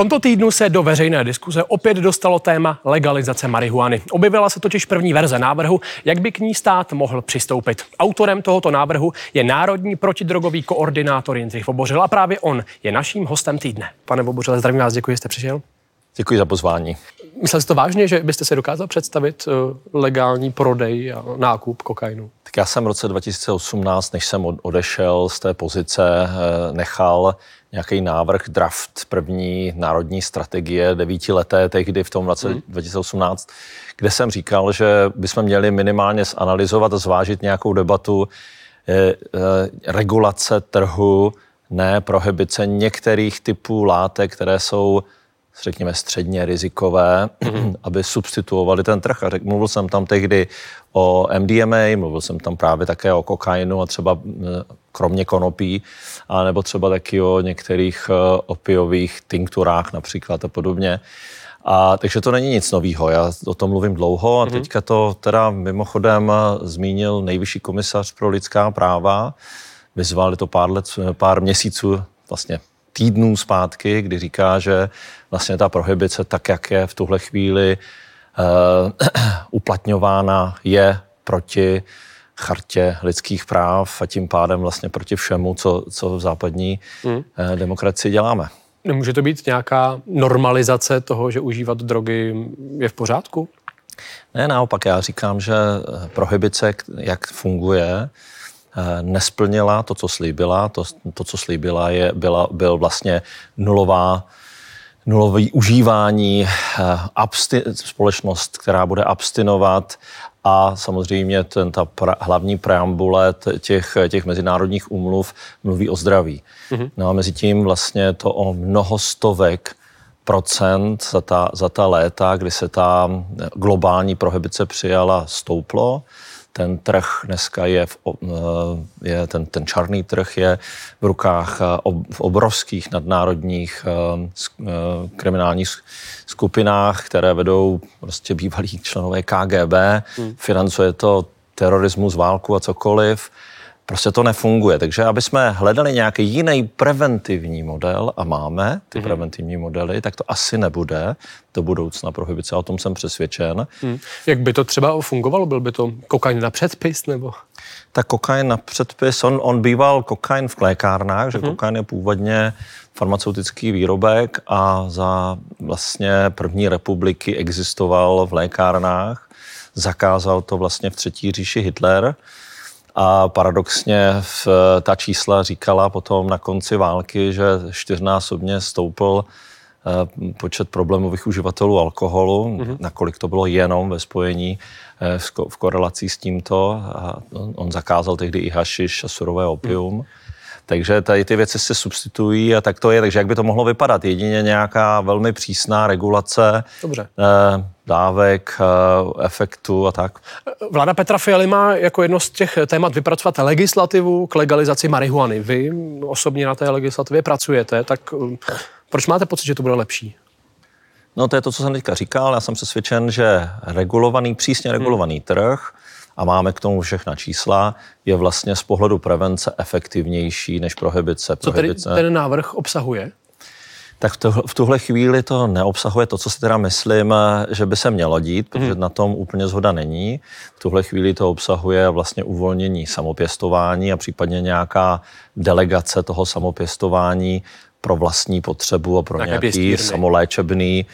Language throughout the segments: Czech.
tomto týdnu se do veřejné diskuze opět dostalo téma legalizace marihuany. Objevila se totiž první verze návrhu, jak by k ní stát mohl přistoupit. Autorem tohoto návrhu je Národní protidrogový koordinátor Jindřich Vobořil a právě on je naším hostem týdne. Pane Vobořile, zdravím vás, děkuji, že jste přišel. Děkuji za pozvání. Myslel jste to vážně, že byste se dokázal představit eh, legální prodej a nákup kokainu? Tak já jsem v roce 2018, než jsem odešel z té pozice, eh, nechal nějaký návrh, draft první národní strategie devítileté, tehdy v tom roce mm. 2018, kde jsem říkal, že bychom měli minimálně zanalizovat a zvážit nějakou debatu eh, eh, regulace trhu, ne prohybice některých typů látek, které jsou řekněme, středně rizikové, aby substituovali ten trh. A řek, mluvil jsem tam tehdy o MDMA, mluvil jsem tam právě také o kokainu a třeba kromě konopí, a nebo třeba taky o některých e, opiových tinkturách například a podobně. A, takže to není nic nového, já o tom mluvím dlouho a mm-hmm. teďka to teda mimochodem zmínil nejvyšší komisař pro lidská práva, vyzval to pár, let, pár měsíců, vlastně týdnů zpátky, kdy říká, že vlastně ta prohibice, tak jak je v tuhle chvíli uh, uplatňována, je proti chartě lidských práv a tím pádem vlastně proti všemu, co, co v západní hmm. demokracii děláme. Nemůže to být nějaká normalizace toho, že užívat drogy je v pořádku? Ne, naopak já říkám, že prohibice, jak funguje, Eh, nesplnila to, co slíbila. To, to co slíbila, je, byla, byl vlastně nulová nulový užívání, eh, absti- společnost, která bude abstinovat a samozřejmě ten, ta pra, hlavní preambule těch, těch mezinárodních úmluv mluví o zdraví. Mm-hmm. No a mezi tím vlastně to o mnoho stovek procent za ta, za ta léta, kdy se ta globální prohibice přijala, stouplo ten trh dneska je, v, eh, je ten, ten čarný trh je v rukách eh, obrovských nadnárodních eh, kriminálních skupinách, které vedou prostě bývalí členové KGB, hmm. financuje to terorismus, válku a cokoliv Prostě to nefunguje. Takže aby jsme hledali nějaký jiný preventivní model, a máme ty mm-hmm. preventivní modely, tak to asi nebude do budoucna prohibice. O tom jsem přesvědčen. Mm. Jak by to třeba fungovalo? Byl by to kokain na předpis? nebo? Tak kokain na předpis, on, on býval kokain v lékárnách, mm-hmm. že mhm. kokain je původně farmaceutický výrobek a za vlastně první republiky existoval v lékárnách. Zakázal to vlastně v třetí říši Hitler a paradoxně v, ta čísla říkala potom na konci války, že čtyřnásobně stoupl eh, počet problémových uživatelů alkoholu, mm-hmm. nakolik to bylo jenom ve spojení eh, v korelací s tímto. A on zakázal tehdy i hašiš a surové opium. Mm. Takže tady ty věci se substituují a tak to je. Takže jak by to mohlo vypadat? Jedině nějaká velmi přísná regulace Dobře. Eh, dávek, eh, efektu a tak. Vláda Petra Fialy má jako jedno z těch témat vypracovat legislativu k legalizaci marihuany. Vy osobně na té legislativě pracujete, tak eh, proč máte pocit, že to bude lepší? No to je to, co jsem teďka říkal. Já jsem přesvědčen, že regulovaný, přísně regulovaný hmm. trh a máme k tomu všechna čísla, je vlastně z pohledu prevence efektivnější než prohibice. Co tedy ten návrh obsahuje? Tak v tuhle chvíli to neobsahuje to, co si teda myslím, že by se mělo dít, protože hmm. na tom úplně zhoda není. V tuhle chvíli to obsahuje vlastně uvolnění samopěstování a případně nějaká delegace toho samopěstování pro vlastní potřebu a pro Nějaké nějaký pěstírny. samoléčebný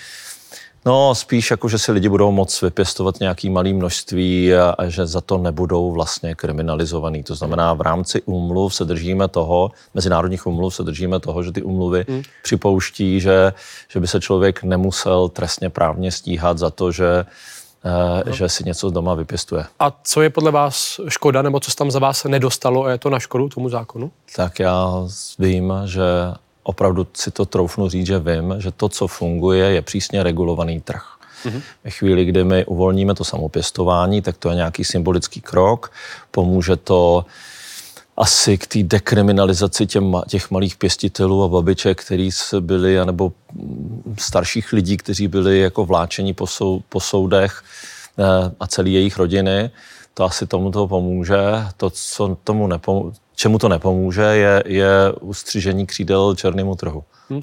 No, spíš jako, že si lidi budou moct vypěstovat nějaký malý množství a, a že za to nebudou vlastně kriminalizovaný. To znamená, v rámci úmluv se držíme toho, mezinárodních úmluv se držíme toho, že ty úmluvy hmm. připouští, že, že by se člověk nemusel trestně právně stíhat za to, že No. že si něco doma vypěstuje. A co je podle vás škoda, nebo co se tam za vás nedostalo a je to na škodu tomu zákonu? Tak já vím, že opravdu si to troufnu říct, že vím, že to, co funguje, je přísně regulovaný trh. Mm-hmm. Ve chvíli, kdy my uvolníme to samopěstování, tak to je nějaký symbolický krok. Pomůže to asi k té dekriminalizaci těm, těch malých pěstitelů a babiček, kteří byli, anebo starších lidí, kteří byli jako vláčeni po, sou, po soudech eh, a celé jejich rodiny. To asi tomu to pomůže. To, co tomu nepomůže, čemu to nepomůže, je, je ustřižení křídel černému trhu. Hm.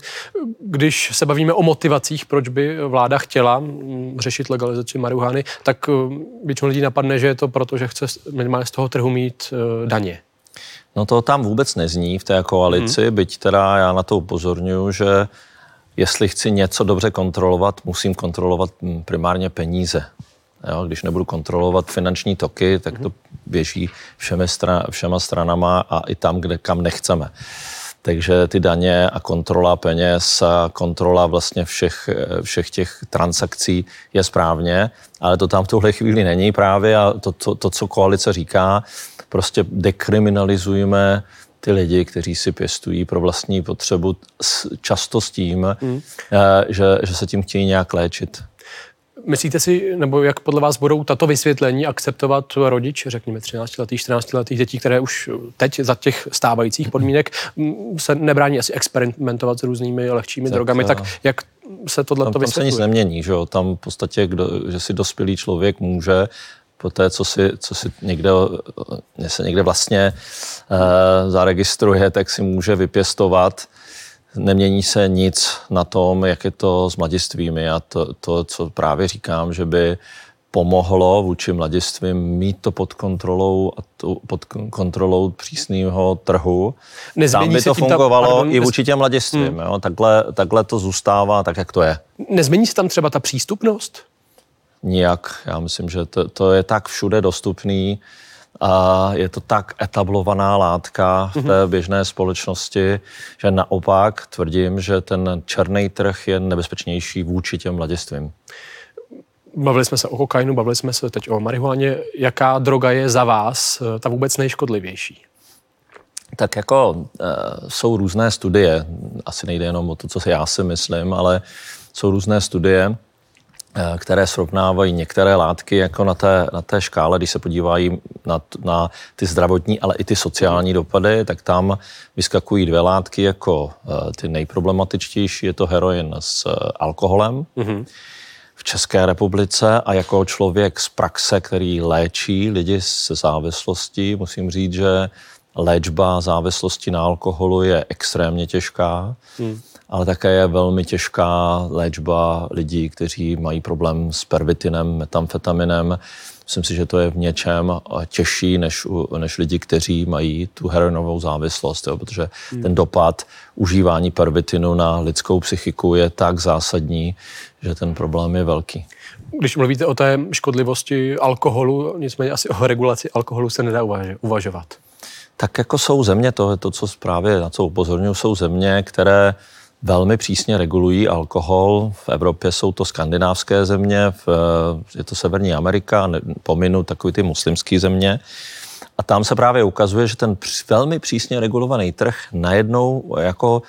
Když se bavíme o motivacích, proč by vláda chtěla hm, řešit legalizaci marihuany, tak hm, většinou lidí napadne, že je to proto, že chce minimálně z toho trhu mít daně. No to tam vůbec nezní v té koalici, hmm. byť teda já na to upozorňuji, že jestli chci něco dobře kontrolovat, musím kontrolovat primárně peníze. Jo, když nebudu kontrolovat finanční toky, tak to běží všemi stran, všema stranama a i tam, kde kam nechceme. Takže ty daně a kontrola peněz a kontrola vlastně všech, všech těch transakcí je správně, ale to tam v tuhle chvíli není právě a to, to, to co koalice říká, prostě dekriminalizujeme ty lidi, kteří si pěstují pro vlastní potřebu, často s tím, mm. že, že se tím chtějí nějak léčit. Myslíte si, nebo jak podle vás budou tato vysvětlení akceptovat rodič, řekněme 13 letých, 14 letých dětí, které už teď za těch stávajících podmínek se nebrání asi experimentovat s různými lehčími tak, drogami, tak jak se tohle to vysvětluje? Tam se nic nemění, že, jo? tam v podstatě, kdo, že si dospělý člověk může po té, co si, co si někde, se někde vlastně uh, zaregistruje, tak si může vypěstovat nemění se nic na tom, jak je to s mladistvými a to, to, co právě říkám, že by pomohlo vůči mladistvím mít to pod kontrolou a to pod kontrolou přísného trhu. Nezmění Tam by to fungovalo ta, pardon, i vůči těm mladistvím. Hmm. Jo? Takhle, takhle to zůstává tak, jak to je. Nezmění se tam třeba ta přístupnost? Nijak. Já myslím, že to, to je tak všude dostupný, a je to tak etablovaná látka v té mhm. běžné společnosti, že naopak tvrdím, že ten černý trh je nebezpečnější vůči těm mladistvím. Bavili jsme se o kokainu, bavili jsme se teď o marihuaně. Jaká droga je za vás eh, ta vůbec nejškodlivější? Tak jako e, jsou různé studie, asi nejde jenom o to, co si já si myslím, ale jsou různé studie, které srovnávají některé látky jako na té, na té škále, když se podívají na, na ty zdravotní, ale i ty sociální dopady, tak tam vyskakují dvě látky jako eh, ty nejproblematičtější, je to heroin s eh, alkoholem. Mm-hmm. V České republice a jako člověk z praxe, který léčí lidi se závislostí, musím říct, že léčba závislosti na alkoholu je extrémně těžká. Mm ale také je velmi těžká léčba lidí, kteří mají problém s pervitinem, metamfetaminem. Myslím si, že to je v něčem těžší než, než lidi, kteří mají tu heroinovou závislost, jo, protože hmm. ten dopad užívání pervitinu na lidskou psychiku je tak zásadní, že ten problém je velký. Když mluvíte o té škodlivosti alkoholu, nicméně asi o regulaci alkoholu se nedá uvažovat. Tak jako jsou země, to je to, co právě na co upozorňuji, jsou země, které velmi přísně regulují alkohol. V Evropě jsou to skandinávské země, v, je to Severní Amerika, pominu takový ty muslimské země. A tam se právě ukazuje, že ten velmi přísně regulovaný trh najednou jako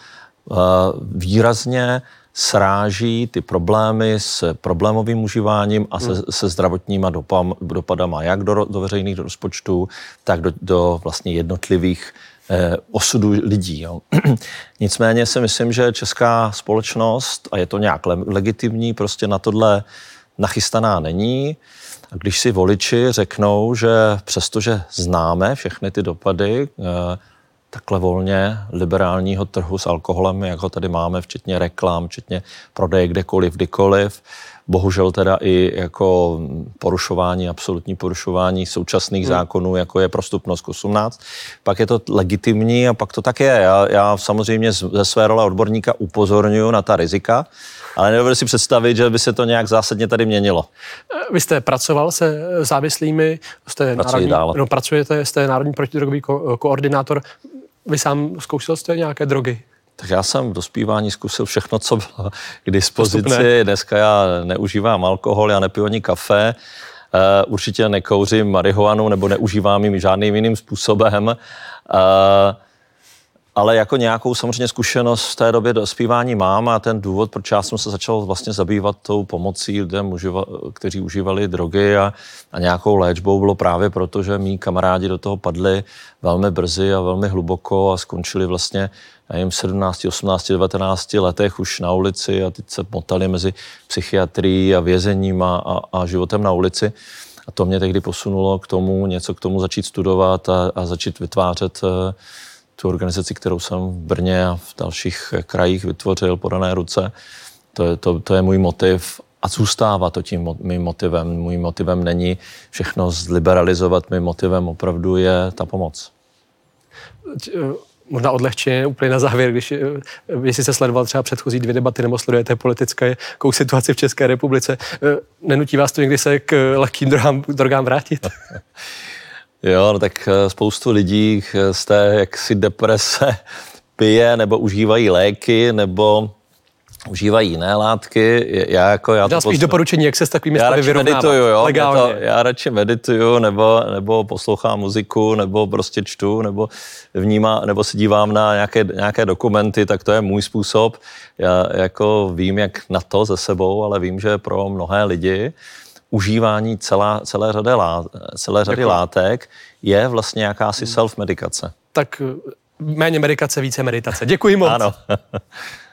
uh, výrazně sráží ty problémy s problémovým užíváním a se, hmm. se zdravotníma dopam, dopadama jak do, do veřejných rozpočtů, tak do, do vlastně jednotlivých eh, osudu lidí. Jo. Nicméně si myslím, že česká společnost, a je to nějak legitimní, prostě na tohle nachystaná není. A když si voliči řeknou, že přestože známe všechny ty dopady eh, takhle volně liberálního trhu s alkoholem, jak ho tady máme, včetně reklam, včetně prodeje kdekoliv, kdykoliv, bohužel teda i jako porušování, absolutní porušování současných hmm. zákonů, jako je prostupnost k 18, pak je to legitimní a pak to tak je. Já, já samozřejmě ze své role odborníka upozorňuji na ta rizika, ale nedovedu si představit, že by se to nějak zásadně tady měnilo. Vy jste pracoval se závislými, jste národní, no, pracujete, jste národní protidrogový ko- koordinátor. Vy sám zkoušel jste nějaké drogy? Tak já jsem v dospívání zkusil všechno, co bylo k dispozici. Postupné. Dneska já neužívám alkohol, já nepiju ani kafe, uh, určitě nekouřím marihuanu nebo neužívám jim žádným jiným způsobem. Uh, ale jako nějakou samozřejmě zkušenost v té době dospívání mám a ten důvod, proč já jsem se začal vlastně zabývat tou pomocí lidem, kteří užívali drogy a, a nějakou léčbou, bylo právě proto, že mý kamarádi do toho padli velmi brzy a velmi hluboko a skončili vlastně nevím, 17, 18, 19 letech už na ulici a teď se motali mezi psychiatrií a vězením a, a, a životem na ulici. A to mě tehdy posunulo k tomu, něco k tomu začít studovat a, a začít vytvářet eh, tu organizaci, kterou jsem v Brně a v dalších krajích vytvořil podané ruce. To je, to, to je můj motiv a zůstává to tím mým motivem. Můj motivem není všechno zliberalizovat, mým motivem opravdu je ta pomoc. Možná odlehčeně úplně na závěr, když jestli se sledoval třeba předchozí dvě debaty nebo sledujete politické situaci v České republice, nenutí vás to někdy se k lehkým drogám, drogám vrátit? Jo, no tak eh, spoustu lidí z té jaksi deprese pije nebo užívají léky nebo užívají jiné látky. Já jako já to spíš doporučení, jak se s takovými stavy vyrovnávat. Medituju, jo, legálně. To, já radši medituju, nebo, nebo poslouchám muziku, nebo prostě čtu, nebo vnímá, nebo se dívám na nějaké, nějaké dokumenty, tak to je můj způsob. Já jako vím, jak na to ze sebou, ale vím, že pro mnohé lidi užívání celá, celé, řady lá, celé řady látek je vlastně jakási self-medikace. Tak méně medikace, více meditace. Děkuji moc. Ano.